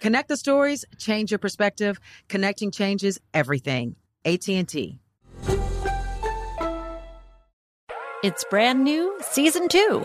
Connect the stories, change your perspective. Connecting changes everything. AT&T. It's brand new, season two.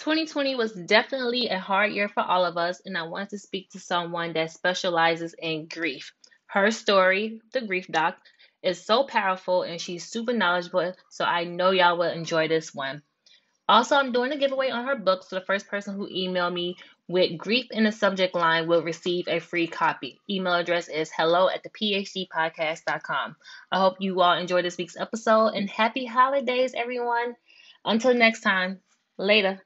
2020 was definitely a hard year for all of us, and I wanted to speak to someone that specializes in grief. Her story, The Grief Doc, is so powerful and she's super knowledgeable, so I know y'all will enjoy this one. Also, I'm doing a giveaway on her book, so the first person who emailed me with grief in the subject line will receive a free copy. Email address is hello at the phgpodcast.com. I hope you all enjoy this week's episode and happy holidays, everyone. Until next time, later.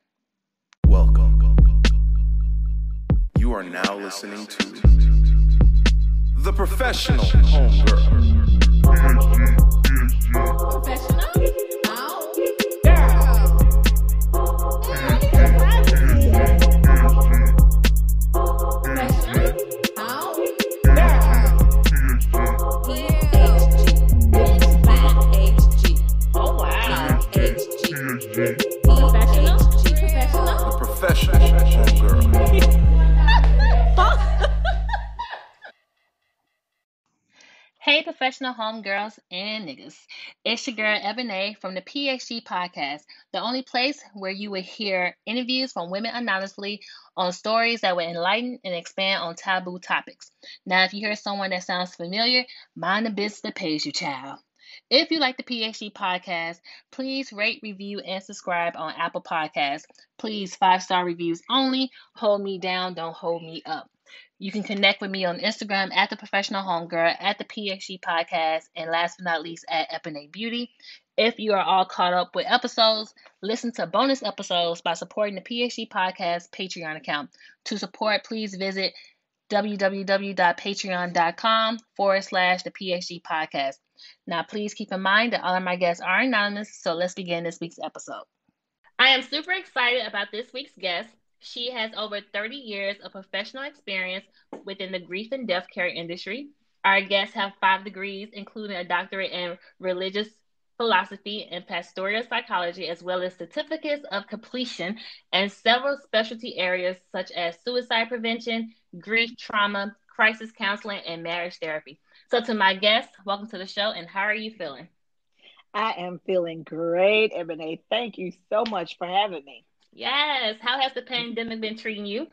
You are now listening to The Professional Homegirl. Professional? Hey, professional homegirls and niggas. It's your girl, Ebony from the PHG Podcast, the only place where you will hear interviews from women anonymously on stories that will enlighten and expand on taboo topics. Now, if you hear someone that sounds familiar, mind the business that pays you, child. If you like the PHG Podcast, please rate, review, and subscribe on Apple Podcasts. Please, five star reviews only. Hold me down, don't hold me up. You can connect with me on Instagram at the professional homegirl, at the PHG podcast, and last but not least at Ebone' Beauty. If you are all caught up with episodes, listen to bonus episodes by supporting the PHG podcast Patreon account. To support, please visit www.patreon.com forward slash the PHG podcast. Now, please keep in mind that all of my guests are anonymous, so let's begin this week's episode. I am super excited about this week's guest. She has over 30 years of professional experience within the grief and death care industry. Our guests have five degrees, including a doctorate in religious philosophy and pastoral psychology, as well as certificates of completion and several specialty areas such as suicide prevention, grief trauma, crisis counseling, and marriage therapy. So, to my guests, welcome to the show, and how are you feeling? I am feeling great, Ebony. Thank you so much for having me. Yes. How has the pandemic been treating you?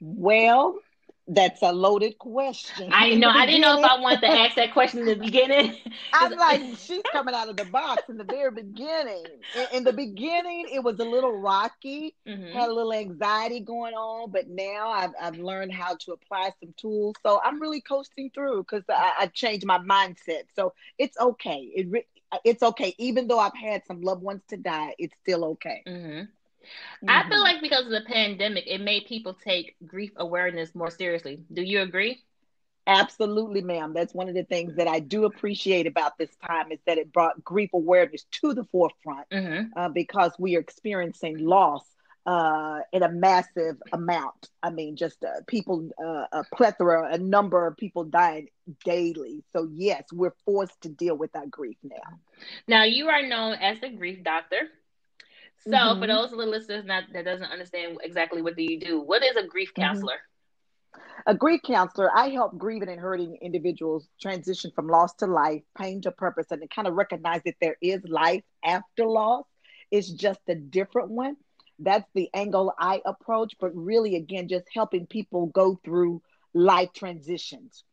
Well, that's a loaded question. I know. I didn't know if I wanted to ask that question in the beginning. I'm like, she's coming out of the box in the very beginning. In, in the beginning, it was a little rocky, Mhm. had a little anxiety going on, but now I've, I've learned how to apply some tools. So I'm really coasting through because I, I changed my mindset. So it's okay. It re- it's okay. Even though I've had some loved ones to die, it's still okay. Mhm. I feel Mhm. like because of the pandemic, it made people take grief awareness more seriously. Do you agree? Absolutely, ma'am. That's one of the things that I do appreciate about this time is that it brought grief awareness to the forefront Mm-hmm. uh, because we are experiencing loss uh, in a massive amount. I mean, just uh, people, uh, a plethora, a number of people dying daily. So yes, we're forced to deal with that grief now. Now you are known as the grief doctor. So Mhm. for those listeners not, that doesn't understand exactly what do you do, what is a grief Mhm. counselor? A grief counselor, I help grieving and hurting individuals transition from loss to life, pain to purpose, and to kind of recognize that there is life after loss. It's just a different one. That's the angle I approach, but really, again, just helping people go through life transitions.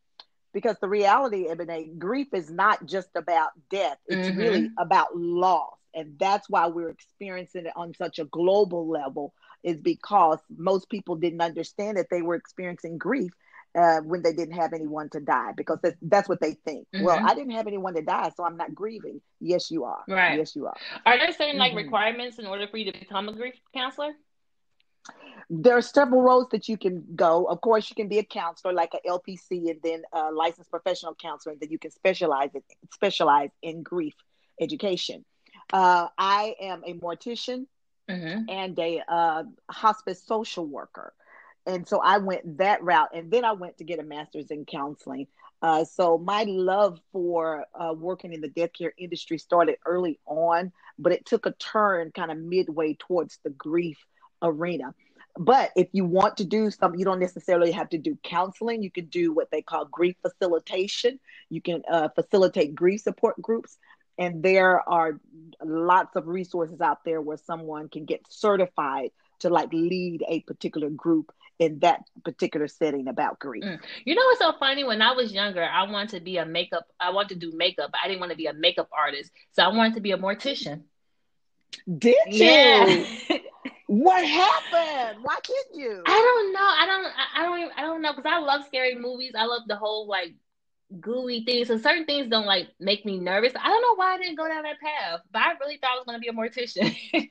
Because the reality, Ebony, grief is not just about death, it's Mhm. really about loss. And that's why we're experiencing it on such a global level, is because most people didn't understand that they were experiencing grief uh, when they didn't have anyone to die, because that's, that's what they think. Well, Mhm. I didn't have anyone to die, so I'm not grieving. Yes, you are. Right. Yes, you are. Are there certain like Mhm. requirements in order for you to become a grief counselor? there are several roads that you can go. Of course, you can be a counselor, like a LPC, and then a licensed professional counselor, and then you can specialize in, specialize in grief education. Uh, I am a mortician Mm-hmm. and a uh, hospice social worker, and so I went that route, and then I went to get a master's in counseling. Uh, so my love for uh, working in the death care industry started early on, but it took a turn kind of midway towards the grief arena. But if you want to do something, you don't necessarily have to do counseling. You can do what they call grief facilitation. You can uh, facilitate grief support groups. And there are lots of resources out there where someone can get certified to like lead a particular group in that particular setting about grief. Mm. You know what's so funny? When I was younger, I wanted to be a makeup. I wanted to do makeup. I didn't want to be a makeup artist, so I wanted to be a mortician. Did you? Yeah. What happened? Why did you? I don't know. I don't. I, I don't. Even, I don't know because I love scary movies. I love the whole like gooey things. So certain things don't like make me nervous. I don't know why I didn't go down that path, but I really thought I was going to be a mortician.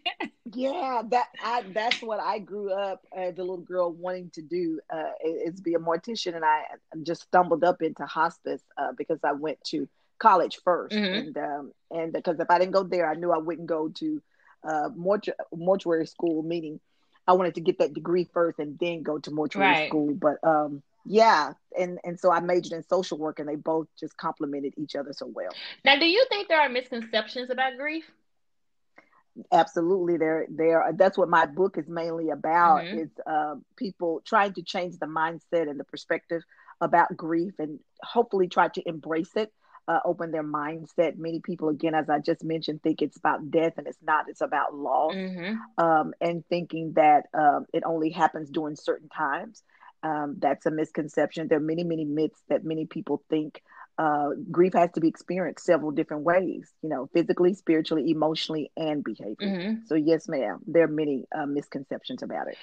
Yeah, that I that's what I grew up as a little girl wanting to do uh, is be a mortician, and I just stumbled up into hospice uh, because I went to college 1st Mhm. and um, and because if I didn't go there, I knew I wouldn't go to uh, mortu- mortuary school. Meaning, I wanted to get that degree first and then go to mortuary Right. school. But um, yeah, and and so I majored in social work, and they both just complemented each other so well. now, do you think there are misconceptions about grief? absolutely there there that's what my book is mainly about Mhm. is um, people trying to change the mindset and the perspective about grief and hopefully try to embrace it uh, open their mindset many people again as i just mentioned think it's about death and it's not it's about loss hmm um, and thinking that um, it only happens during certain times um, that's a misconception there are many many myths that many people think uh, grief has to be experienced several different ways, you know, physically, spiritually, emotionally, and behaviorally. hmm So, yes, ma'am, there are many uh, misconceptions about it.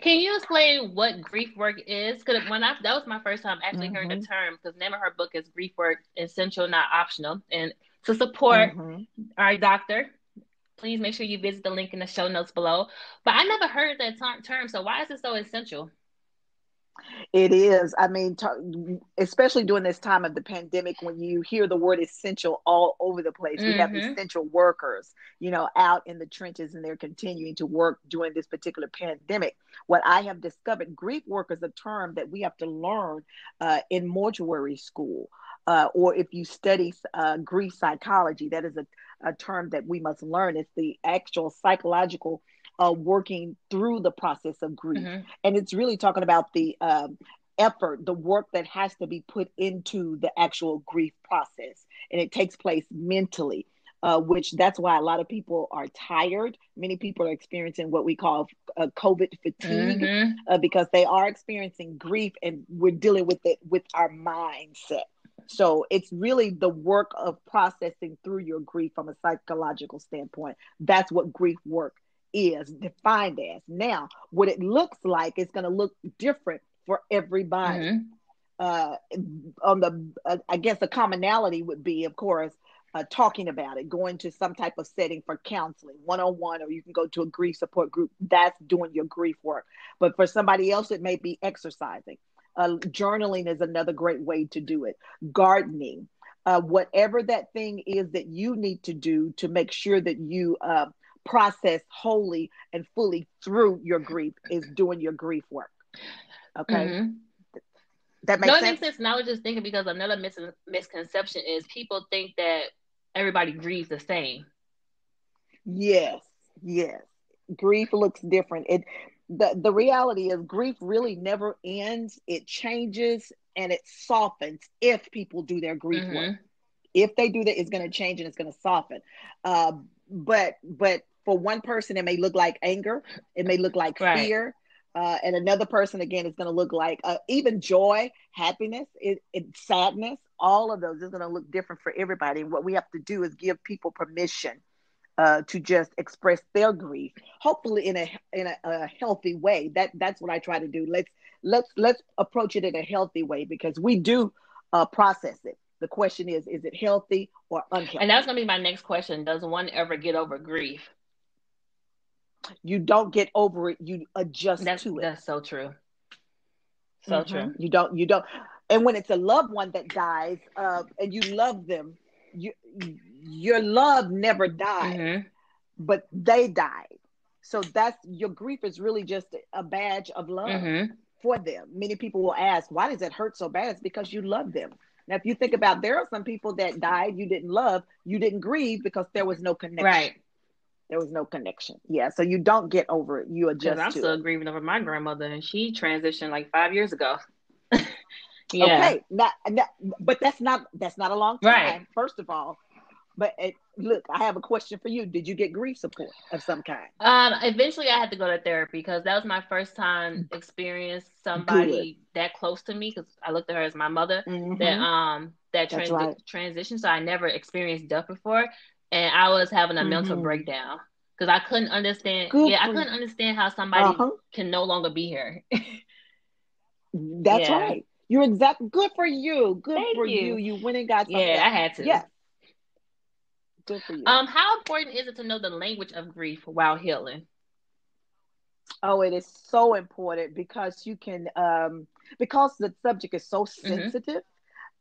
Can you explain what grief work is? Because when I that was my first time actually hearing the Mhm. term. Because name of her book is Grief Work: Essential, Not Optional. And to support Mhm. our doctor, please make sure you visit the link in the show notes below. But I never heard that ter- term. So why is it so essential? It is. I mean, t- especially during this time of the pandemic, when you hear the word essential all over the place, we have Mhm. essential workers, you know, out in the trenches and they're continuing to work during this particular pandemic. What I have discovered, grief work is a term that we have to learn uh, in mortuary school. Uh, or if you study uh, grief psychology, that is a, a term that we must learn. It's the actual psychological uh, working through the process of grief. Mhm. and it's really talking about the um, effort the work that has to be put into the actual grief process. And it takes place mentally uh, which that's why a lot of people are tired. Many people are experiencing what we call uh, covid fatigue Mhm. uh, because they are experiencing grief and we're dealing with it with our mindset. So it's really the work of processing through your grief from a psychological standpoint. That's what grief work is defined as. Now, what it looks like is going to look different for everybody. Mhm. Uh, on the, uh, I guess the commonality would be, of course, uh, talking about it, going to some type of setting for counseling, one on one, or you can go to a grief support group. That's doing your grief work. But for somebody else, it may be exercising. Uh, journaling is another great way to do it. Gardening, uh, whatever that thing is that you need to do to make sure that you uh, process wholly and fully through your grief is doing your grief work. Okay. Mhm. That makes No, it sense. makes sense. And I was just thinking because another mis- misconception is people think that everybody grieves the same. Yes, yes. Grief looks different. It the the reality is grief really never ends. It changes and it softens if people do their grief Mhm. work. If they do that, it's going to change and it's going to soften. Uh, but but for one person, it may look like anger. It may look like Right. fear. Uh, and another person again is going to look like uh, even joy, happiness, it, it, sadness. All of those is going to look different for everybody. And what we have to do is give people permission uh, to just express their grief, hopefully in a in a, a healthy way. That that's what I try to do. Let's let's let's approach it in a healthy way because we do uh, process it. The question is, is it healthy or unhealthy? And that's going to be my next question. Does one ever get over grief? You don't get over it. You adjust That's, to it. that's so true. So Mhm. true. You don't. You don't. And when it's a loved one that dies, uh, and you love them, you your love never died, Mhm. but they died. So that's your grief is really just a badge of love Mhm. for them. Many people will ask, "Why does it hurt so bad?" It's because you love them. Now, if you think about, there are some people that died you didn't love, you didn't grieve because there was no connection. Right. There was no connection. Yeah. So you don't get over it. You adjust I'm still it. grieving over my grandmother, and she transitioned like five years ago. yeah. Okay, not, not, but that's not that's not a long time. Right. First of all, but it, look, I have a question for you. Did you get grief support of some kind? Um, eventually I had to go to therapy because that was my first time experience somebody that close to me because I looked at her as my mother that Mhm. um that trans- right. transition. So I never experienced death before, and I was having a mental Mhm. breakdown because I couldn't understand. Good yeah, I couldn't understand how somebody Uh-huh. can no longer be here. That's Yeah. right. You're exact. Good for you. Good Thank for you. you. You went and got something. yeah, I had to. Yeah. Good for you. Um, how important is it to know the language of grief while healing? Oh, it is so important because you can, um, because the subject is so Mm-hmm. sensitive,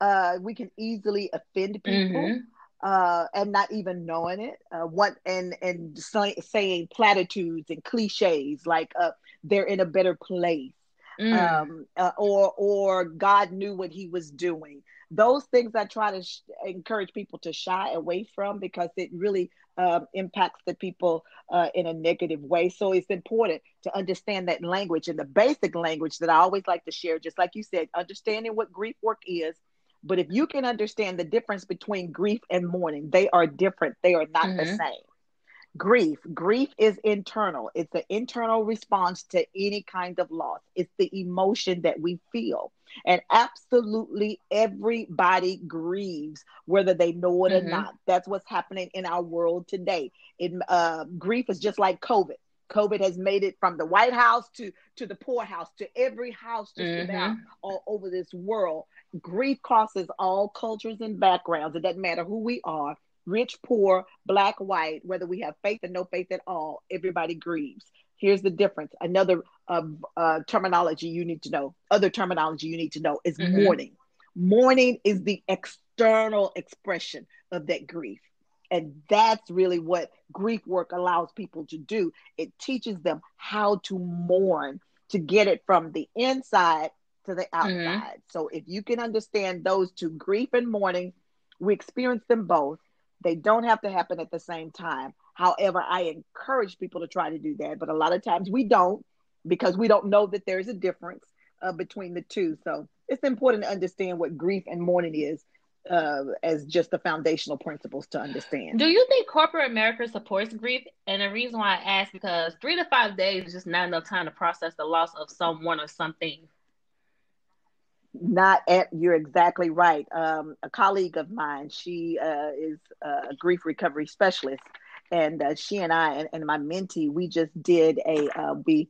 uh, we can easily offend people. Mhm. Uh, and not even knowing it. Uh, what and and say, saying platitudes and cliches like uh, they're in a better place, Mm. um, uh, or or God knew what He was doing. Those things I try to sh- encourage people to shy away from because it really um, impacts the people uh, in a negative way. So it's important to understand that language and the basic language that I always like to share. Just like you said, understanding what grief work is. But if you can understand the difference between grief and mourning, they are different. They are not the Mhm. same. Grief, grief is internal. It's an internal response to any kind of loss. It's the emotion that we feel. And absolutely everybody grieves, whether they know it Mhm. or not. That's what's happening in our world today. It, uh, grief is just like COVID. COVID has made it from the White House to, to the poorhouse to every house just about all over this world. Grief crosses all cultures and backgrounds. It doesn't matter who we are rich, poor, black, white, whether we have faith or no faith at all, everybody grieves. Here's the difference. Another uh, uh, terminology you need to know, other terminology you need to know is Mhm. mourning. Mourning is the external expression of that grief. And that's really what grief work allows people to do. It teaches them how to mourn, to get it from the inside to the outside. So if you can understand those two, grief and mourning, we experience them both. They don't have to happen at the same time. However, I encourage people to try to do that, but a lot of times we don't because we don't know that there's a difference uh, between the two. So it's important to understand what grief and mourning is uh, as just the foundational principles to understand. Do you think corporate America supports grief? And the reason why I ask because three to five days is just not enough time to process the loss of someone or something. Not at, you're exactly right. Um, a colleague of mine, she uh, is a grief recovery specialist, and uh, she and I and, and my mentee, we just did a uh, we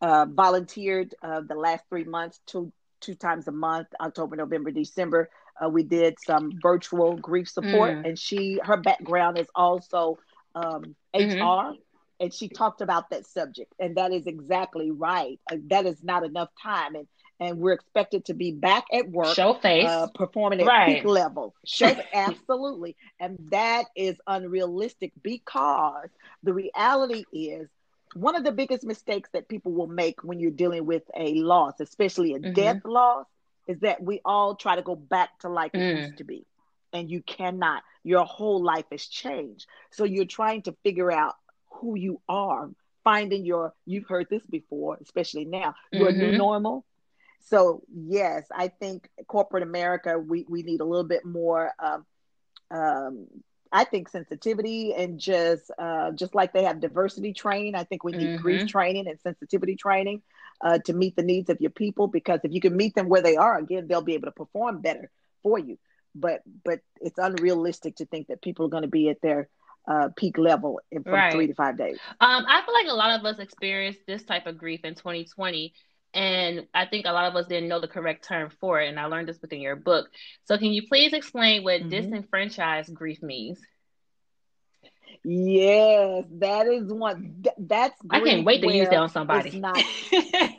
uh, volunteered uh, the last three months, two two times a month, October, November, December. Uh, we did some virtual grief support, Mm. and she her background is also um, Mhm. HR, and she talked about that subject, and that is exactly right. That is not enough time, and and we're expected to be back at work, show face, uh, performing at right. peak level. Show absolutely, and that is unrealistic because the reality is one of the biggest mistakes that people will make when you're dealing with a loss, especially a mm-hmm. death loss, is that we all try to go back to like it mm. used to be. And you cannot. Your whole life has changed. So you're trying to figure out who you are, finding your, you've heard this before, especially now, your mm-hmm. new normal. So yes, I think corporate America, we, we need a little bit more um, um, I think sensitivity and just uh, just like they have diversity training, I think we need mm-hmm. grief training and sensitivity training uh, to meet the needs of your people. Because if you can meet them where they are, again, they'll be able to perform better for you. But but it's unrealistic to think that people are going to be at their uh, peak level in from right. three to five days. Um, I feel like a lot of us experienced this type of grief in 2020 and I think a lot of us didn't know the correct term for it. And I learned this within your book. So, can you please explain what mm-hmm. disenfranchised grief means? Yes, that is one. That's I can't wait to use that on somebody. Not... it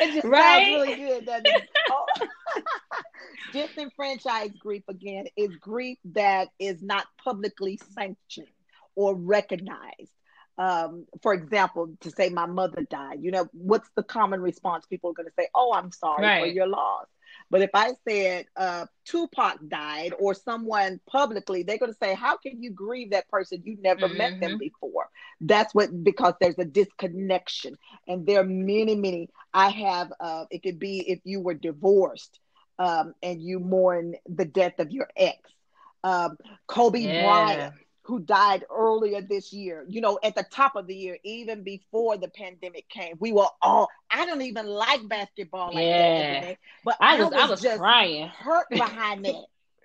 just right? sounds really good, doesn't it? Oh. Disenfranchised grief again is grief that is not publicly sanctioned or recognized um, for example, to say my mother died, you know, what's the common response? People are going to say, "Oh, I'm sorry right. for your loss." But if I said uh, Tupac died or someone publicly, they're going to say, "How can you grieve that person? You never mm-hmm. met them mm-hmm. before." That's what because there's a disconnection, and there are many, many. I have. Uh, it could be if you were divorced um, and you mourn the death of your ex. Um, Kobe yeah. Bryant who died earlier this year, you know, at the top of the year, even before the pandemic came. We were all, I don't even like basketball like yeah. that, but I, was, I was, I was just crying. hurt behind that.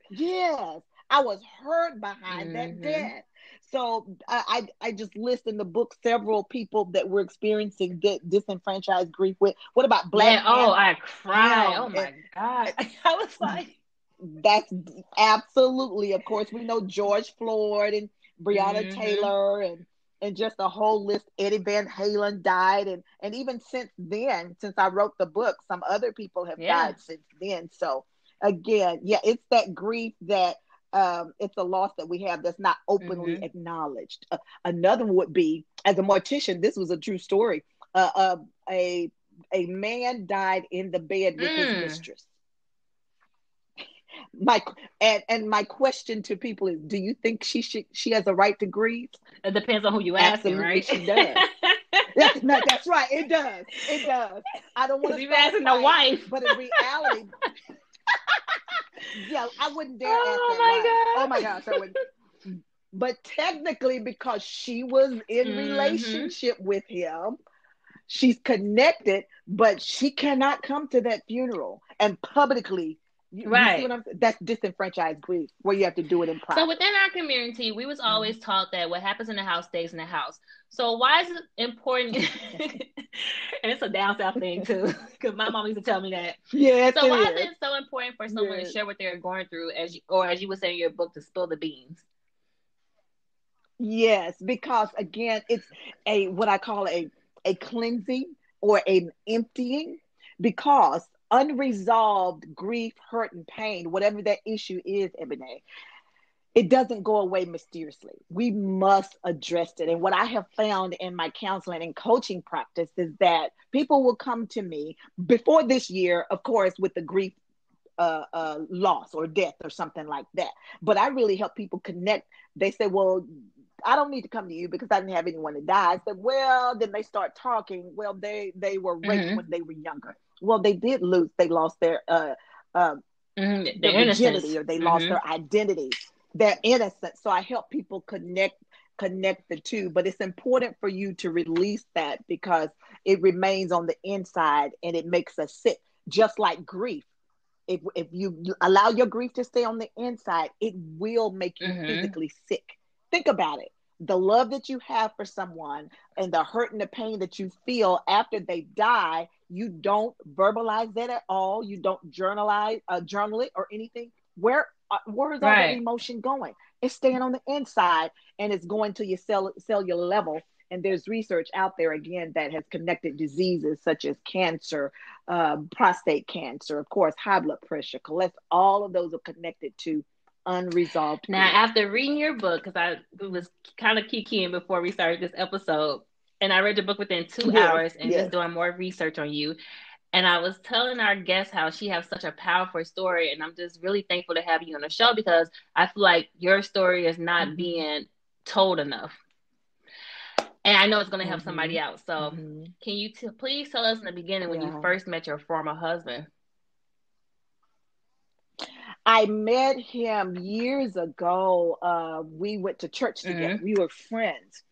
yes, I was hurt behind mm-hmm. that death. So I, I, just list in the book several people that were experiencing get disenfranchised grief with. What about Black? Yeah, oh, I cried. oh my god! I was like, that's absolutely, of course, we know George Floyd and Breonna mm-hmm. Taylor and and just a whole list. Eddie Van Halen died, and and even since then, since I wrote the book, some other people have yeah. died since then. So again, yeah, it's that grief that um, it's a loss that we have that's not openly mm-hmm. acknowledged. Uh, another would be, as a mortician, this was a true story. Uh, uh, a a man died in the bed with mm. his mistress my and and my question to people is do you think she should she has a right to grieve it depends on who you ask right? she does. That's, no, that's right it does it does. I don't want to be asking the wife. but in reality yeah i wouldn't dare oh ask my god oh my gosh i would but technically because she was in mm-hmm. relationship with him she's connected but she cannot come to that funeral and publicly you, right. You That's disenfranchised grief where you have to do it in private. So within our community, we was always mm-hmm. taught that what happens in the house stays in the house. So why is it important? and it's a down south thing too, because my mom used to tell me that. Yeah. So why is. is it so important for someone to share what they're going through, as you, or as you would say in your book, to spill the beans? Yes, because again, it's a what I call a a cleansing or an emptying because unresolved grief, hurt, and pain, whatever that issue is, Ebony, it doesn't go away mysteriously. We must address it. And what I have found in my counseling and coaching practice is that people will come to me before this year, of course, with the grief uh, uh, loss or death or something like that. But I really help people connect. They say, well, I don't need to come to you because I didn't have anyone to die. I said, well, then they start talking. Well, they they were raped mm-hmm. when they were younger well they did lose they lost their uh, uh mm-hmm. their virginity or they mm-hmm. lost their identity their innocence. so i help people connect connect the two but it's important for you to release that because it remains on the inside and it makes us sick just like grief if, if you allow your grief to stay on the inside it will make you mm-hmm. physically sick think about it the love that you have for someone and the hurt and the pain that you feel after they die, you don't verbalize that at all. You don't journalize, uh, journal it or anything. Where uh, where is all that emotion going? It's staying on the inside and it's going to your cell, cellular level And there's research out there again that has connected diseases such as cancer, uh, prostate cancer, of course, high blood pressure, cholesterol. All of those are connected to unresolved. Now, after reading your book, because I was kind of kikiing before we started this episode, and I read the book within two yes, hours and yes. just doing more research on you. And I was telling our guest how she has such a powerful story, and I'm just really thankful to have you on the show because I feel like your story is not mm-hmm. being told enough. And I know it's going to help mm-hmm. somebody out. So, mm-hmm. can you t- please tell us in the beginning when yeah. you first met your former husband? I met him years ago. Uh, we went to church together. Mm-hmm. We were friends.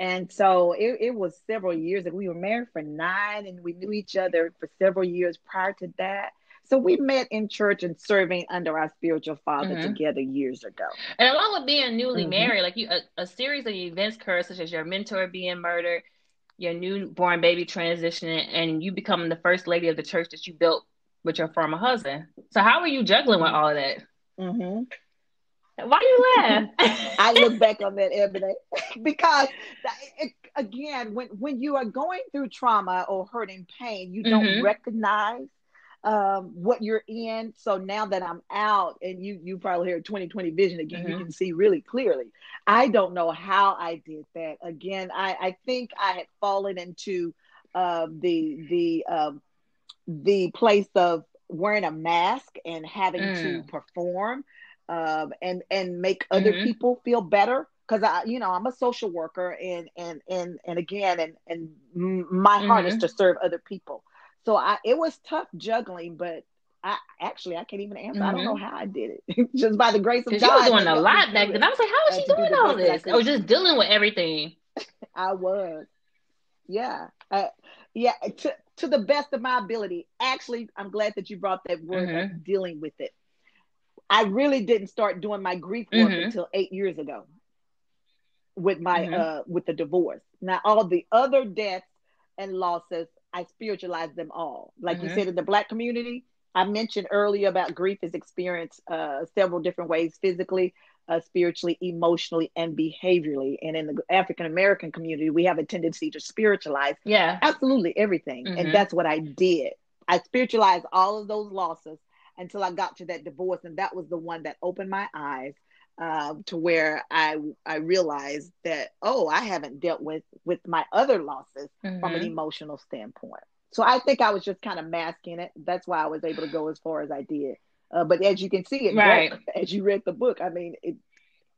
And so it, it was several years and we were married for nine and we knew each other for several years prior to that. So we met in church and serving under our spiritual father mm-hmm. together years ago. And along with being newly mm-hmm. married, like you, a, a, series of events occurred, such as your mentor being murdered, your newborn baby transitioning, and you becoming the first lady of the church that you built with your former husband. So how were you juggling with all of that? Mm-hmm. Why you laugh? I look back on that every day because, it, again, when when you are going through trauma or hurting pain, you don't mm-hmm. recognize um, what you're in. So now that I'm out, and you you probably hear 2020 vision again, mm-hmm. you can see really clearly. I don't know how I did that. Again, I I think I had fallen into uh, the the um, the place of wearing a mask and having mm. to perform um, and and make other mm-hmm. people feel better because I, you know, I'm a social worker, and and and and again, and and my mm-hmm. heart is mm-hmm. to serve other people. So I, it was tough juggling, but I actually I can't even answer. Mm-hmm. I don't know mm-hmm. how I did it, just by the grace of God. She was doing a lot back then. I was like, how is she doing all this? Or just dealing with everything. I was, yeah, uh, yeah. To to the best of my ability. Actually, I'm glad that you brought that word mm-hmm. dealing with it I really didn't start doing my grief work mm-hmm. until eight years ago with my mm-hmm. uh with the divorce. Now all the other deaths and losses, I spiritualized them all. Like mm-hmm. you said in the black community, I mentioned earlier about grief is experienced uh, several different ways physically, uh, spiritually, emotionally, and behaviorally. And in the African American community, we have a tendency to spiritualize yeah. absolutely everything. And mm-hmm. that's what I did. I spiritualized all of those losses until I got to that divorce, and that was the one that opened my eyes uh, to where I I realized that oh, I haven't dealt with with my other losses mm-hmm. from an mm-hmm. emotional standpoint. So I think I was just kind of masking it. That's why I was able to go as far as I did. Uh, but as you can see, it right as you read the book. I mean, it.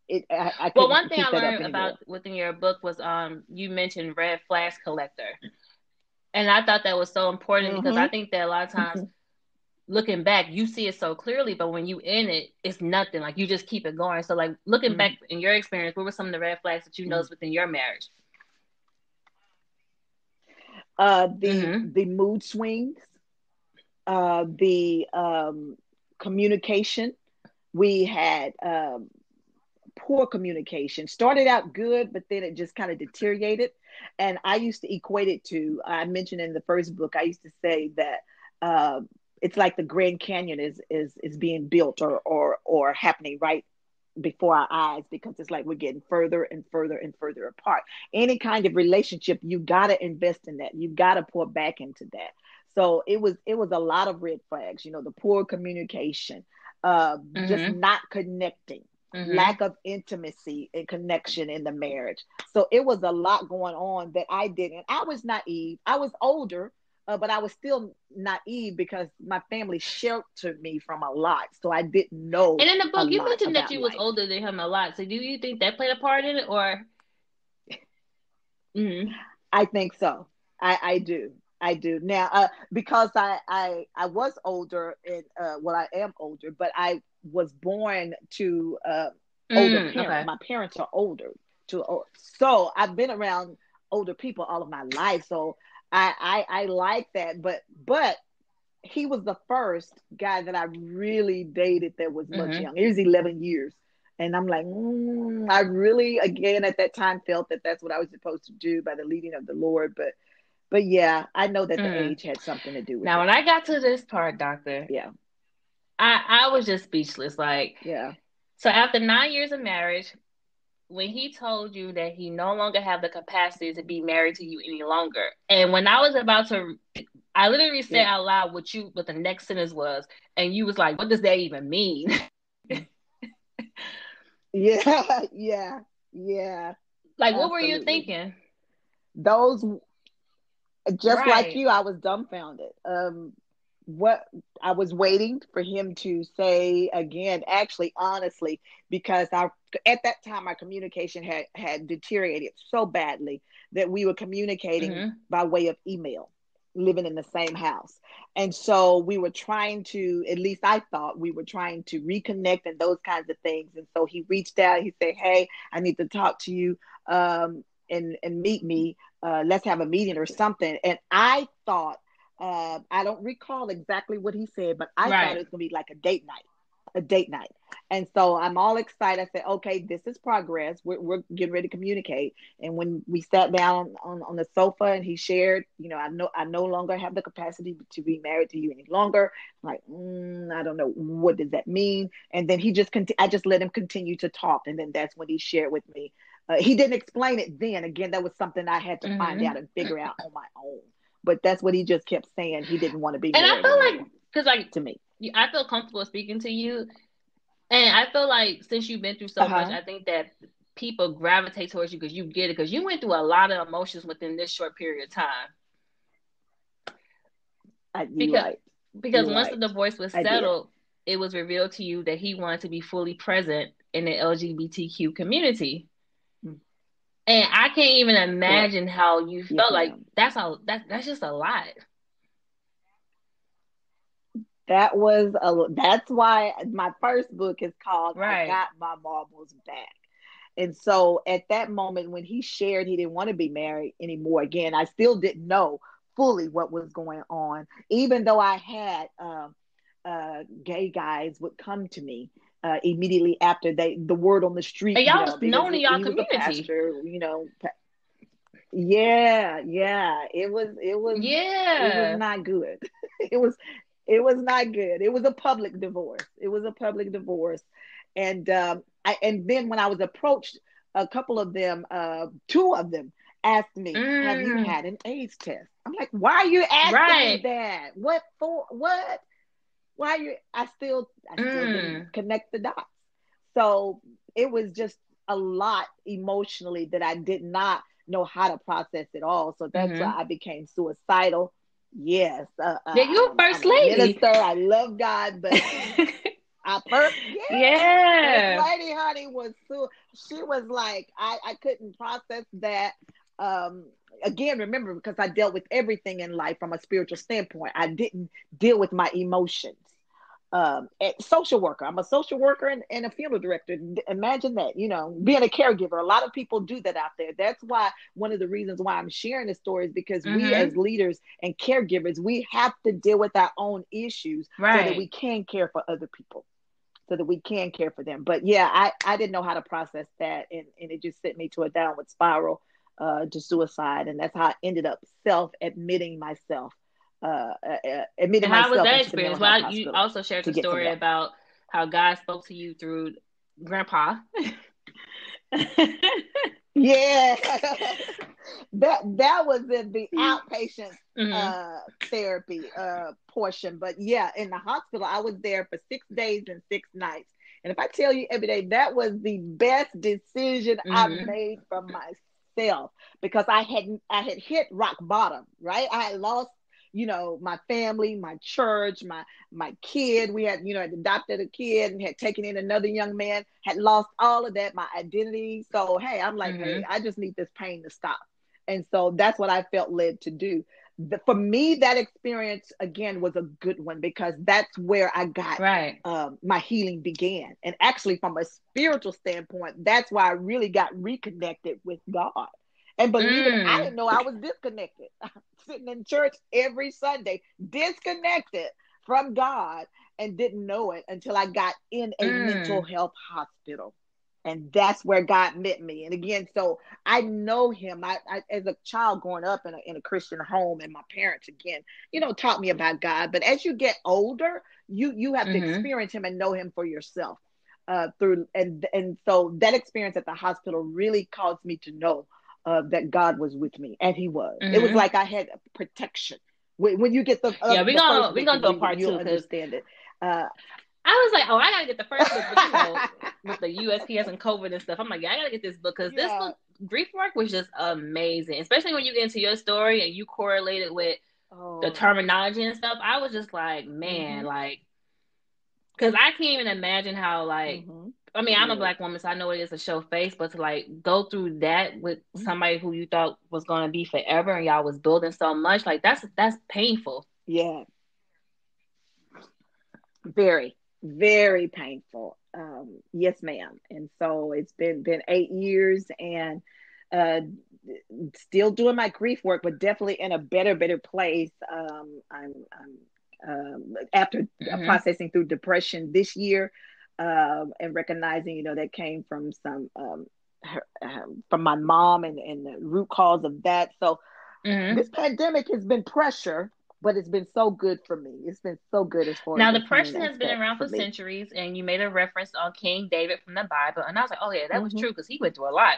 It, I, I well, one thing I learned about within your book was um you mentioned red flash collector, and I thought that was so important mm-hmm. because I think that a lot of times mm-hmm looking back, you see it so clearly, but when you in it, it's nothing. Like you just keep it going. So like looking mm-hmm. back in your experience, what were some of the red flags that you mm-hmm. noticed within your marriage? Uh, the mm-hmm. the mood swings, uh, the um, communication. We had um, poor communication. Started out good, but then it just kind of deteriorated. And I used to equate it to. I mentioned in the first book. I used to say that. Uh, it's like the Grand Canyon is is is being built or or or happening right before our eyes because it's like we're getting further and further and further apart. Any kind of relationship, you got to invest in that. You got to pour back into that. So it was it was a lot of red flags. You know, the poor communication, uh, mm-hmm. just not connecting. Mm-hmm. Lack of intimacy and connection in the marriage. So it was a lot going on that I didn't. I was naive. I was older, uh, but I was still naive because my family sheltered me from a lot, so I didn't know. And in the book, you mentioned that you life. was older than him a lot. So do you think that played a part in it, or? Mm-hmm. I think so. I, I do. I do now uh, because I, I I was older and uh, well I am older, but I was born to uh, older mm, parents. Okay. My parents are older, to so I've been around older people all of my life. So I, I I like that, but but he was the first guy that I really dated that was much mm-hmm. younger. He was 11 years. And I'm like, mm, I really, again, at that time felt that that's what I was supposed to do by the leading of the Lord. But, but yeah, I know that the mm. age had something to do with now, it. Now, when I got to this part, doctor, yeah, I, I was just speechless. Like, yeah. So after nine years of marriage, when he told you that he no longer have the capacity to be married to you any longer. And when I was about to I literally said Yeah. out loud what you what the next sentence was, and you was like, What does that even mean? Yeah, yeah, yeah. like what were you thinking? Those just Right. like you, I was dumbfounded. Um what I was waiting for him to say again, actually honestly, because I at that time our communication had had deteriorated so badly that we were communicating Mhm. by way of email, living in the same house. And so we were trying to, at least I thought we were trying to reconnect and those kinds of things. And so he reached out, he said, Hey, I need to talk to you um, and, and meet me. Uh, let's have a meeting or something. And I thought, uh, I don't recall exactly what he said, but I Right. thought it was going to be like a date night, a date night. And so I'm all excited. I said, okay, this is progress. We're, we're getting ready to communicate. And when we sat down on, on the sofa and he shared, you know, I know I no longer have the capacity to be married to you any longer. I'm like, mm, I don't know what does that mean. And then he just conti- I just let him continue to talk, and then that's when he shared with me. Uh, he didn't explain it then. Again, that was something I had to find Mhm. out and figure out on my own. But that's what he just kept saying. He didn't want to be And I feel anymore like because like to me. I feel comfortable speaking to you. And I feel like since you've been through so Uh-huh. much, I think that people gravitate towards you because you get it because you went through a lot of emotions within this short period of time. I, Because- right. Because You're once right. the divorce was settled, it was revealed to you that he wanted to be fully present in the LGBTQ community. And I can't even imagine how you felt like that's a that that's just a lot. That was a. That's why my first book is called Right. "I Got My Marbles Back." And so, at that moment when he shared he didn't want to be married anymore, again, I still didn't know fully what was going on, even though I had um, uh, gay guys would come to me uh, immediately after they the word on the street. And y'all you was know, known in y'all community. pastor, you know. pa- Yeah, yeah, it was. It was. Yeah, it was not good. it was it was not good. It was a public divorce. It was a public divorce. And um I and then when I was approached, a couple of them, uh two of them asked me, Have you Mm. had an AIDS test? I'm like, why are you asking Right. me that? What for what? Why you I still I still Mm. didn't connect the dots. So it was just a lot emotionally that I did not know how to process it all. So that's Mhm. why I became suicidal. Yes. Uh, uh, Yeah, you first I'm lady. Minister. I love God, but I first, yeah. yeah. First lady, honey, was so she was like, I, I couldn't process that. Um, again, remember, because I dealt with everything in life from a spiritual standpoint, I didn't deal with my emotions. Um, social worker, I'm a social worker and, and a funeral director. Imagine that, you know, being a caregiver. A lot of people do that out there. That's why one of the reasons why I'm sharing this story is because we, Mhm. as leaders and caregivers, we have to deal with our own issues so that we can care for other people so that we can care for them but yeah i i didn't know how to process that and and it just sent me to a downward spiral uh to suicide and that's how i ended up self admitting myself uh, uh, admitting And how was myself that experience? Well, you also shared the story about how God spoke to you through Grandpa. yeah that that was in the outpatient Mhm. uh therapy uh portion but yeah in the hospital i was there for six days and six nights and if i tell you every day that was the best decision i Mhm. made for myself because i had i had hit rock bottom right i had lost you know my family my church my my kid we had you know had adopted a kid and had taken in another young man had lost all of that my identity so hey i'm like Mhm. hey i just need this pain to stop and so that's what i felt led to do the, for me that experience again was a good one because that's where i got right. um, my healing began. And actually, from a spiritual standpoint, that's why I really got reconnected with God. And believe it, Mm. I didn't know I was disconnected. Sitting in church every Sunday, disconnected from God, and didn't know it until I got in a Mm. mental health hospital. And that's where God met me. And again, so I know Him. I, I as a child growing up in a, in a Christian home, and my parents again, you know, taught me about God. But as you get older, you you have to Mhm. experience Him and know Him for yourself. uh, through and and so that experience at the hospital really caused me to know uh, that God was with me, and He was. Mm-hmm. It was mm-hmm. like I had protection. When, when you get the uh, yeah, we're gonna we're gonna do a part two. Understand it. Uh, I was like, oh, I gotta get the first book, but, you know, with the USPS and COVID and stuff. I'm like, yeah, I gotta get this book because yeah. this book, grief work, was just amazing. Especially when you get into your story and you correlate it with oh. the terminology and stuff. I was just like, man, mm-hmm. like, because I can't even imagine how, like, mm-hmm. I mean, I'm a black woman, so I know it is to show face, but to like go through that with mm-hmm. somebody who you thought was gonna be forever and y'all was building so much, like that's that's painful. Yeah. Very very painful. Um, yes, ma'am. And so it's been been eight years and uh, still doing my grief work, but definitely in a better, better place. Um, I'm, I'm um, after mm-hmm. processing through depression this year um, and recognizing, you know, that came from some um, her, um, from my mom and, and the root cause of that. So mm-hmm. this pandemic has been pressure but it's been so good for me. It's been so good as far now as depression has been around for, for centuries, and you made a reference on King David from the Bible, and I was like, oh yeah, that mm-hmm. was true because he went through a lot.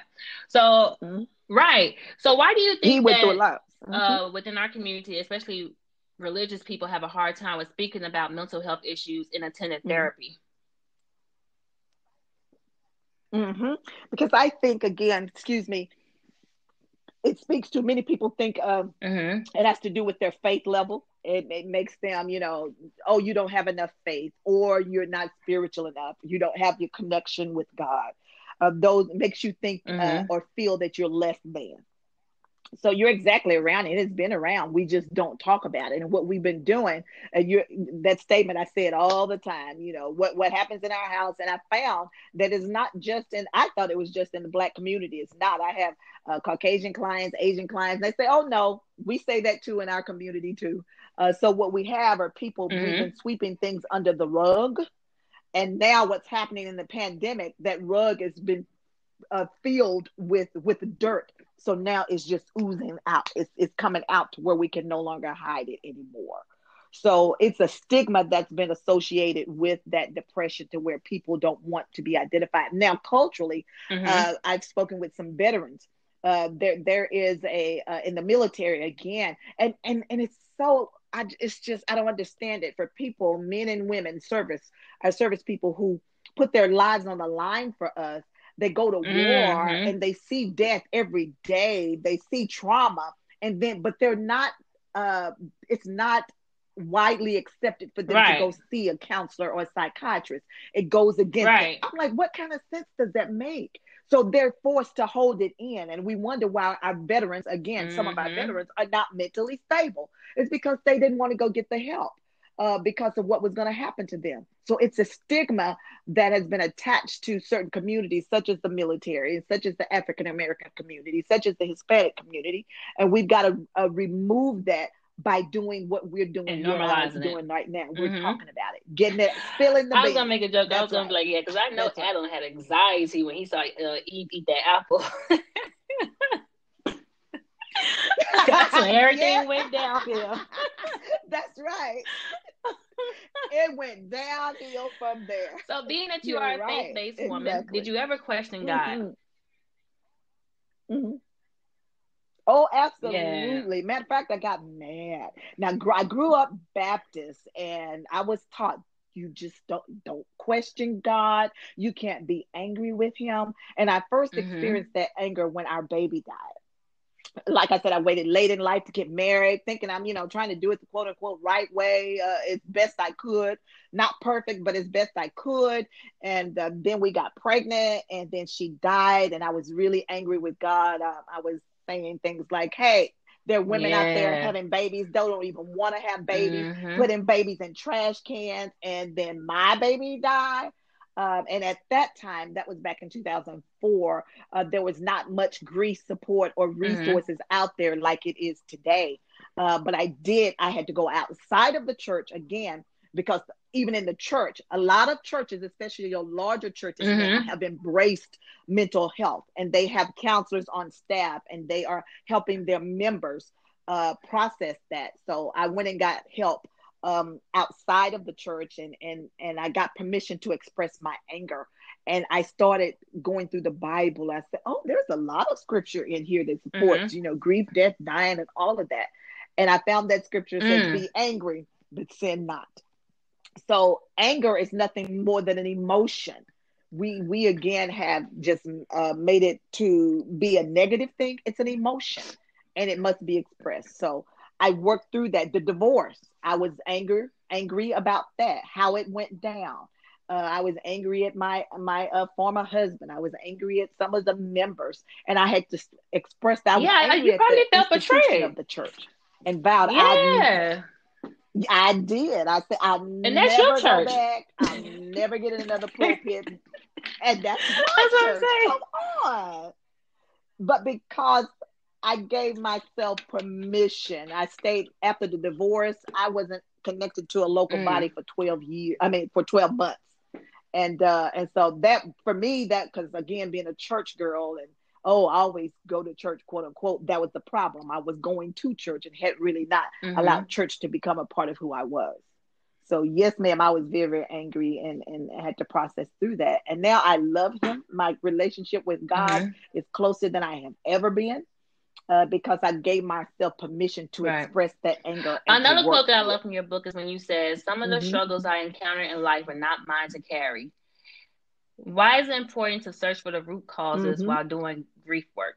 So mm-hmm. right, so why do you think he went that, through a lot mm-hmm. uh, within our community, especially religious people, have a hard time with speaking about mental health issues in attended mm-hmm. therapy? Mm-hmm. Because I think again, excuse me, it speaks to many people think um, mm-hmm. it has to do with their faith level. It, it makes them, you know, oh, you don't have enough faith, or you're not spiritual enough. You don't have your connection with God. Uh, those makes you think uh, mm-hmm. uh, or feel that you're less than. So you're exactly around it. It's been around. We just don't talk about it. And what we've been doing, uh, you that statement I said all the time. You know what what happens in our house, and I found that it's not just in. I thought it was just in the black community. It's not. I have uh, Caucasian clients, Asian clients. They say, "Oh no, we say that too in our community too." Uh, so what we have are people mm-hmm. sweeping things under the rug, and now what's happening in the pandemic? That rug has been uh, filled with with dirt. So now it's just oozing out. It's it's coming out to where we can no longer hide it anymore. So it's a stigma that's been associated with that depression to where people don't want to be identified. Now, culturally, mm-hmm. uh, I've spoken with some veterans uh, there there is a uh, in the military again, and and and it's so I it's just I don't understand it for people, men and women, service our service people who put their lives on the line for us. They go to mm-hmm. war and they see death every day. They see trauma, and then but they're not. Uh, it's not widely accepted for them right. to go see a counselor or a psychiatrist. It goes against. Right. I'm like, what kind of sense does that make? So they're forced to hold it in. And we wonder why our veterans, again, mm-hmm. some of our mm-hmm. veterans are not mentally stable. It's because they didn't want to go get the help uh, because of what was going to happen to them. So it's a stigma that has been attached to certain communities, such as the military, such as the African American community, such as the Hispanic community. And we've got to uh, remove that by doing what we're doing, and normalizing doing right now. We're mm-hmm. talking about it, getting it, filling the. I was gonna make a joke. That's I was gonna be like, yeah, because I know That's Adam right. had anxiety when he saw uh, Eve eat that apple. That's when everything yeah. went downhill. That's right. it went downhill from there. So, being that you You're are a right. faith-based woman, exactly. did you ever question God? Mm-hmm. Mm-hmm. Oh, absolutely. Yeah. Matter of fact, I got mad. Now, I grew up Baptist, and I was taught you just don't don't question God. You can't be angry with Him. And I 1st mm-hmm. experienced that anger when our baby died. Like I said, I waited late in life to get married, thinking I'm, you know, trying to do it the quote unquote right way, uh, as best I could. Not perfect, but as best I could. And uh, then we got pregnant, and then she died, and I was really angry with God. Uh, I was saying things like, hey, there are women yeah. out there having babies, they don't even want to have babies, mm-hmm. putting babies in trash cans, and then my baby died. Um, and at that time, that was back in 2004, uh, there was not much grief support or mm-hmm. resources mm-hmm. out there like it is today. Uh, but I did, I had to go outside of the church again because even in the church, a lot of churches, especially your larger churches, mm-hmm. have embraced mental health and they have counselors on staff and they are helping their members uh, process that. So I went and got help um, outside of the church and and and I got permission to express my anger and I started going through the Bible. I said, "Oh, there's a lot of scripture in here that supports, Mhm. you know, grief, death, dying, and all of that." And I found that scripture says, Mm. "Be angry, but sin not." So anger is nothing more than an emotion. We we again have just uh, made it to be a negative thing. It's an emotion, and it must be expressed. So I worked through that. The divorce, I was angry angry about that, how it went down. Uh, I was angry at my my uh, former husband. I was angry at some of the members, and I had to s- express that. I Yeah, you probably felt betrayed. of the church, and vowed I Yeah. I did. I said I'll And that's your never go church. back. I'll never get in another pulpit. And that's That's what I'm saying. Come on. But because I gave myself permission, I stayed after the divorce. I wasn't connected to a local Mm. body for 12 years. I mean, for 12 months. And uh and so that for me, that because again, being a church girl and oh, I always go to church, quote unquote, that was the problem. I was going to church and had really not Mhm. allowed church to become a part of who I was. So yes, ma'am, I was very, very angry and and had to process through that. And now I love him. My relationship with God Mhm. is closer than I have ever been. Uh, because I gave myself permission to Right. express that anger. and Another quote that I love from your book is when you said, Some of the Mhm. struggles I encounter in life are not mine to carry. Why is it important to search for the root causes Mhm. while doing grief work?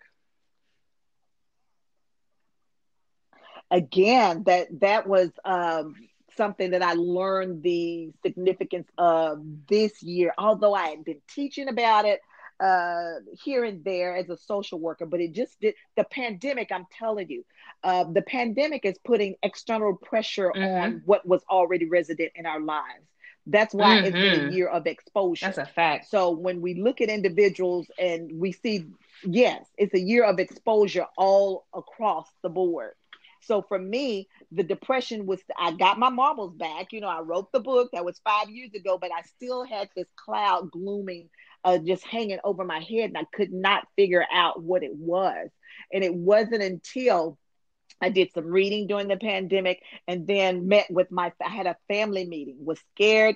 again that that was um, something that i learned the significance of this year although i had been teaching about it uh, here and there as a social worker but it just did the pandemic i'm telling you uh, the pandemic is putting external pressure Mhm. on what was already resident in our lives that's why it's been a Mhm. year of exposure That's a fact. so when we look at individuals and we see, yes, it's a year of exposure all across the board. So for me, the depression was, I got my marbles back. You know, I wrote the book that was five years ago, but I still had this cloud glooming, uh, just hanging over my head, and I could not figure out what it was. And it wasn't until I did some reading during the pandemic and then met with my, I had a family meeting, was scared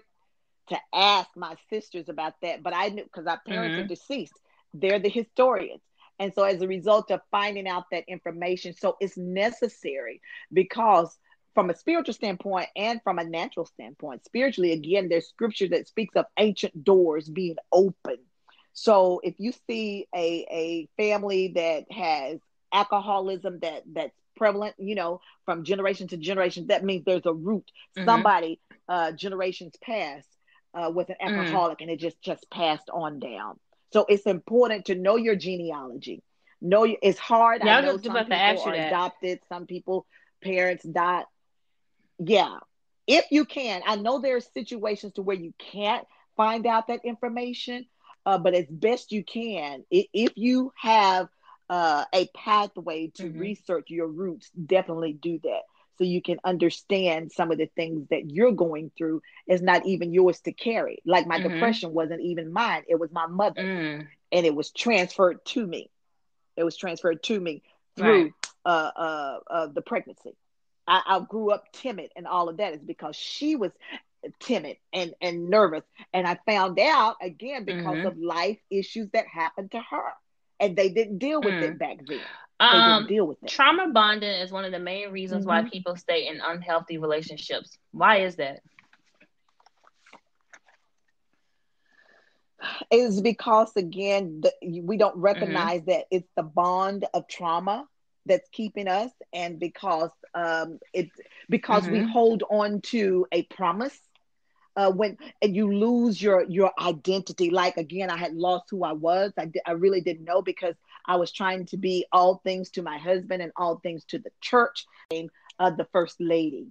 to ask my sisters about that, but I knew because our parents Mhm. are deceased. They're the historians. And so, as a result of finding out that information, so it's necessary because, from a spiritual standpoint and from a natural standpoint, spiritually, again, there's scripture that speaks of ancient doors being open. So, if you see a, a family that has alcoholism that that's prevalent, you know, from generation to generation, that means there's a root. Mhm. Somebody uh, generations past uh, with an Mm. alcoholic, and it just just passed on down. So it's important to know your genealogy. Know it's hard. Yeah, I know some people are that. adopted. Some people parents died. Yeah, if you can, I know there are situations to where you can't find out that information, uh, but as best you can, if you have uh, a pathway to Mhm. research your roots, definitely do that so you can understand some of the things that you're going through is not even yours to carry. Like my Mhm. depression wasn't even mine; it was my mother, Mm. and it was transferred to me. It was transferred to me through Right. uh, uh, uh, the pregnancy. I, I grew up timid, and all of that is because she was timid and, and nervous. And I found out again because Mhm. of life issues that happened to her, and they didn't deal with Mm. it back then. They Um, didn't deal with it. trauma bonding is one of the main reasons why Mhm. people stay in unhealthy relationships. Why is that? is because again the, we don't Mm-hmm. recognize that it's the bond of trauma that's keeping us and because um it's because we Mhm. hold on to a promise uh when and you lose your your identity. Like again i had lost who i was. I, di- I really didn't know because i was trying to be all things to my husband and all things to the church uh, the first lady.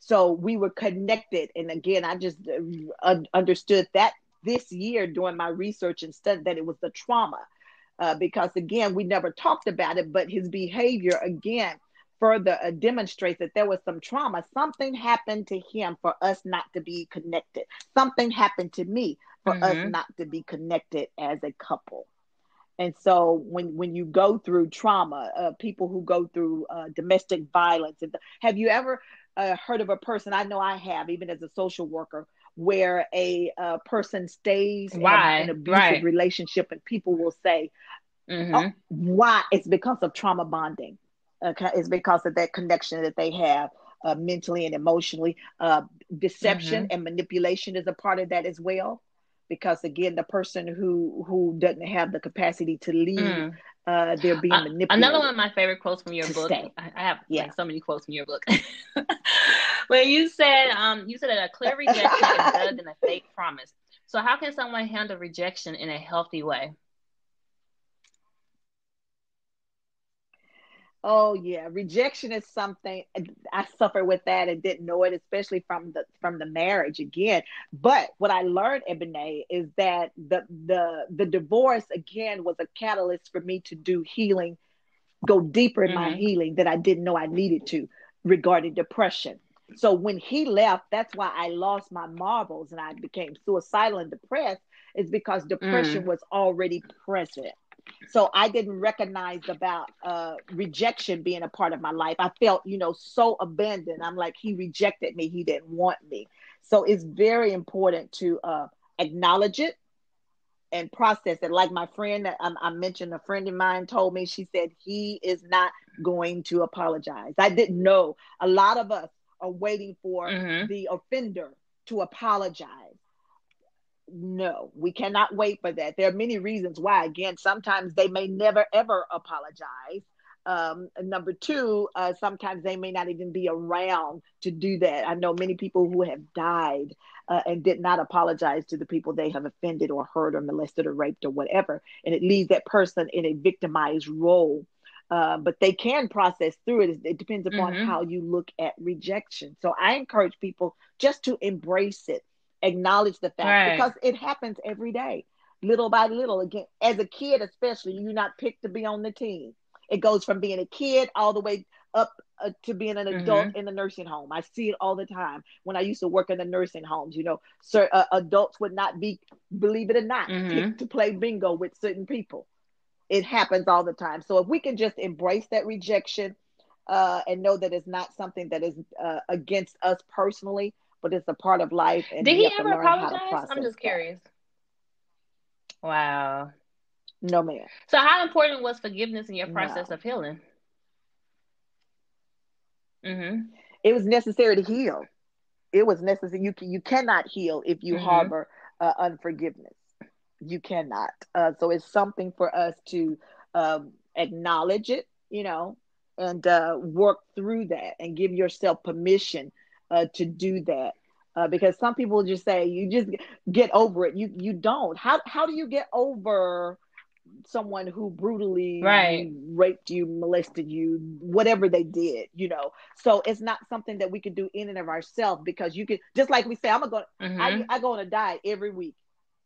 So we were connected and again i just uh, un- understood that this year during my research and study that it was the trauma uh, because again we never talked about it but his behavior again further uh, demonstrates that there was some trauma. Something happened to him for us not to be connected. Something happened to me for us Mhm. not to be connected as a couple. And so when when you go through trauma uh, people who go through uh, domestic violence and have you ever uh, heard of a person? I know I have even as a social worker where a uh, person stays Why? in an abusive Right. relationship and people will say Mhm. oh, why it's because of trauma bonding okay it's because of that connection that they have uh, mentally and emotionally uh, deception Mm-hmm. and manipulation is a part of that as well because again the person who who doesn't have the capacity to lead Mm. Uh, they're being Uh, manipulated Another one of my favorite quotes from your book. stay. I, have Yeah. like so many quotes from your book. when you said, um, you said that a clear rejection is better than a fake promise. So how can someone handle rejection in a healthy way? Oh yeah, rejection is something I suffer with that and didn't know it, especially from the from the marriage again. But what I learned, Ebony, is that the the the divorce again was a catalyst for me to do healing, go deeper in my Mhm. healing that I didn't know I needed to regarding depression. So when he left, that's why I lost my marbles and I became suicidal and depressed, is because depression was already present. So I didn't recognize about uh, rejection being a part of my life. I felt, you know, so abandoned. I'm like, he rejected me. He didn't want me. So it's very important to uh, acknowledge it and process it. Like my friend that I, I mentioned, a friend of mine told me, she said, he is not going to apologize. I didn't know. A lot of us are waiting for Mhm. the offender to apologize no, we cannot wait for that. There are many reasons why. Again, sometimes they may never ever apologize. Um, number two, uh, sometimes they may not even be around to do that. I know many people who have died uh, and did not apologize to the people they have offended or hurt or molested or raped or whatever, and it leaves that person in a victimized role. Uh, but they can process through it. It depends upon Mhm. how you look at rejection. So I encourage people just to embrace it acknowledge the fact Right. because it happens every day little by little. Again as a kid especially you're not picked to be on the team. It goes from being a kid all the way up uh, to being an adult in the nursing home. I see it all the time. When i used to work in the nursing homes you know sir uh, adults would not be believe it or not Mhm. picked to play bingo with certain people. It happens all the time. So if we can just embrace that rejection uh, and know that it's not something that is uh, against us personally but it's a part of life and Did he ever learn how to apologize? I'm just that. curious. Wow. no man So how important was forgiveness in your process No. of healing? Mm-hmm. it was necessary to heal it was necessary you can, you cannot heal if you Mhm. harbor uh, unforgiveness you cannot uh, so it's something for us to um, acknowledge it you know and uh, work through that and give yourself permission uh, to do that uh, because some people just say you just get over it you you don't how how do you get over someone who brutally Right. raped you molested you whatever they did you know so it's not something that we can do in and of ourselves because you can just like we say i'm gonna go Mm-hmm. I, I go on a diet every week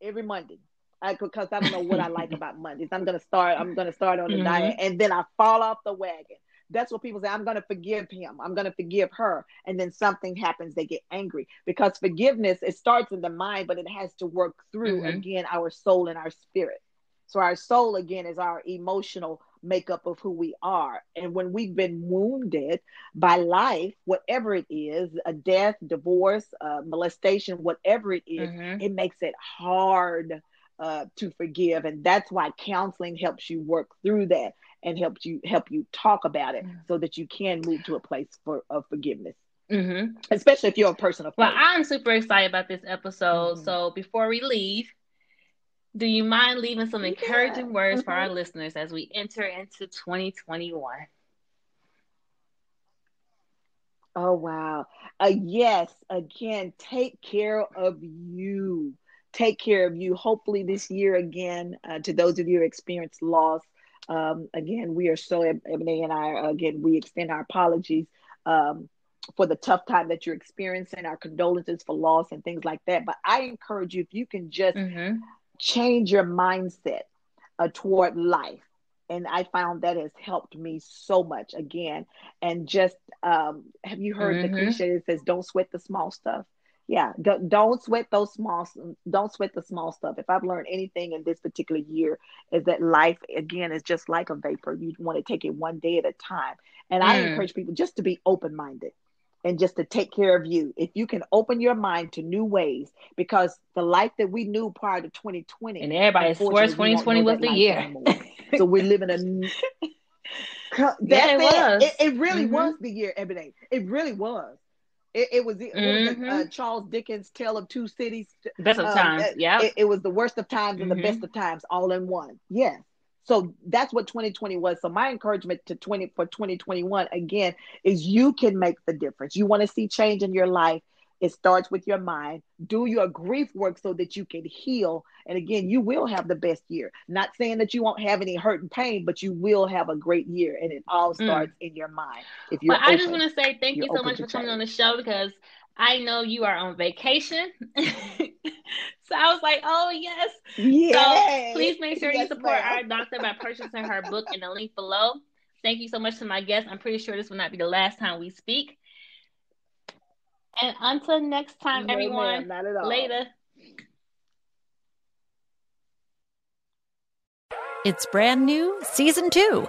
every monday I, because i don't know what i like about mondays i'm gonna start i'm gonna start on the Mhm. diet and then i fall off the wagon that's what people say i'm gonna forgive him i'm gonna forgive her and then something happens they get angry because forgiveness it starts in the mind but it has to work through Mhm. again our soul and our spirit so our soul again is our emotional makeup of who we are. And when we've been wounded by life, whatever it is, a death, divorce, uh, molestation, whatever it is, Mhm. it makes it hard uh, to forgive. And that's why counseling helps you work through that and helps you help you talk about it so that you can move to a place for of forgiveness. Mm-hmm. Especially if you're a person of Well. I'm super excited about this episode. Mhm. So before we leave, do you mind leaving some Yeah. encouraging words for our Mhm. listeners as we enter into 2021? Oh wow. Uh yes, again, take care of you. Take care of you. Hopefully this year again, uh, to those of you who experienced loss, um, again, we are so Ebony and I again we extend our apologies um, for the tough time that you're experiencing, our condolences for loss and things like that. But I encourage you if you can just Mm-hmm. change your mindset uh, toward life. And I found that has helped me so much again. And just um, have you heard the Mhm. cliche that says, "Don't sweat the small stuff." Yeah, don't, don't sweat those small. Don't sweat the small stuff. If I've learned anything in this particular year, is that life again is just like a vapor. You want to take it one day at a time. And I Mm. encourage people just to be open minded and just to take care of you. If you can open your mind to new ways, because the life that we knew prior to 2020, and everybody swears 2020 was the year. so we're living a. Yeah, it, it. was. It, it really mm-hmm. was the year, Ebony. It really was. It, it was, it mm-hmm. was uh, Charles Dickens' Tale of Two Cities. Best of um, times, yeah. It, it, was the worst of times and mm-hmm. the best of times all in one. Yes. So that's what 2020 was. So my encouragement to 20 for 2021 again is you can make the difference. You want to see change in your life. It starts with your mind. Do your grief work so that you can heal. And again, you will have the best year. Not saying that you won't have any hurt and pain, but you will have a great year. And it all starts mm. in your mind. If you But I just want to say thank you so much for coming on the show because I know you are on vacation. so I was like, oh, yes. yes. So please make sure yes, you support ma'am. our doctor by purchasing her book in the link below. Thank you so much to my guest. I'm pretty sure this will not be the last time we speak. And until next time, no, everyone. Not at all. Later. It's brand new, season two.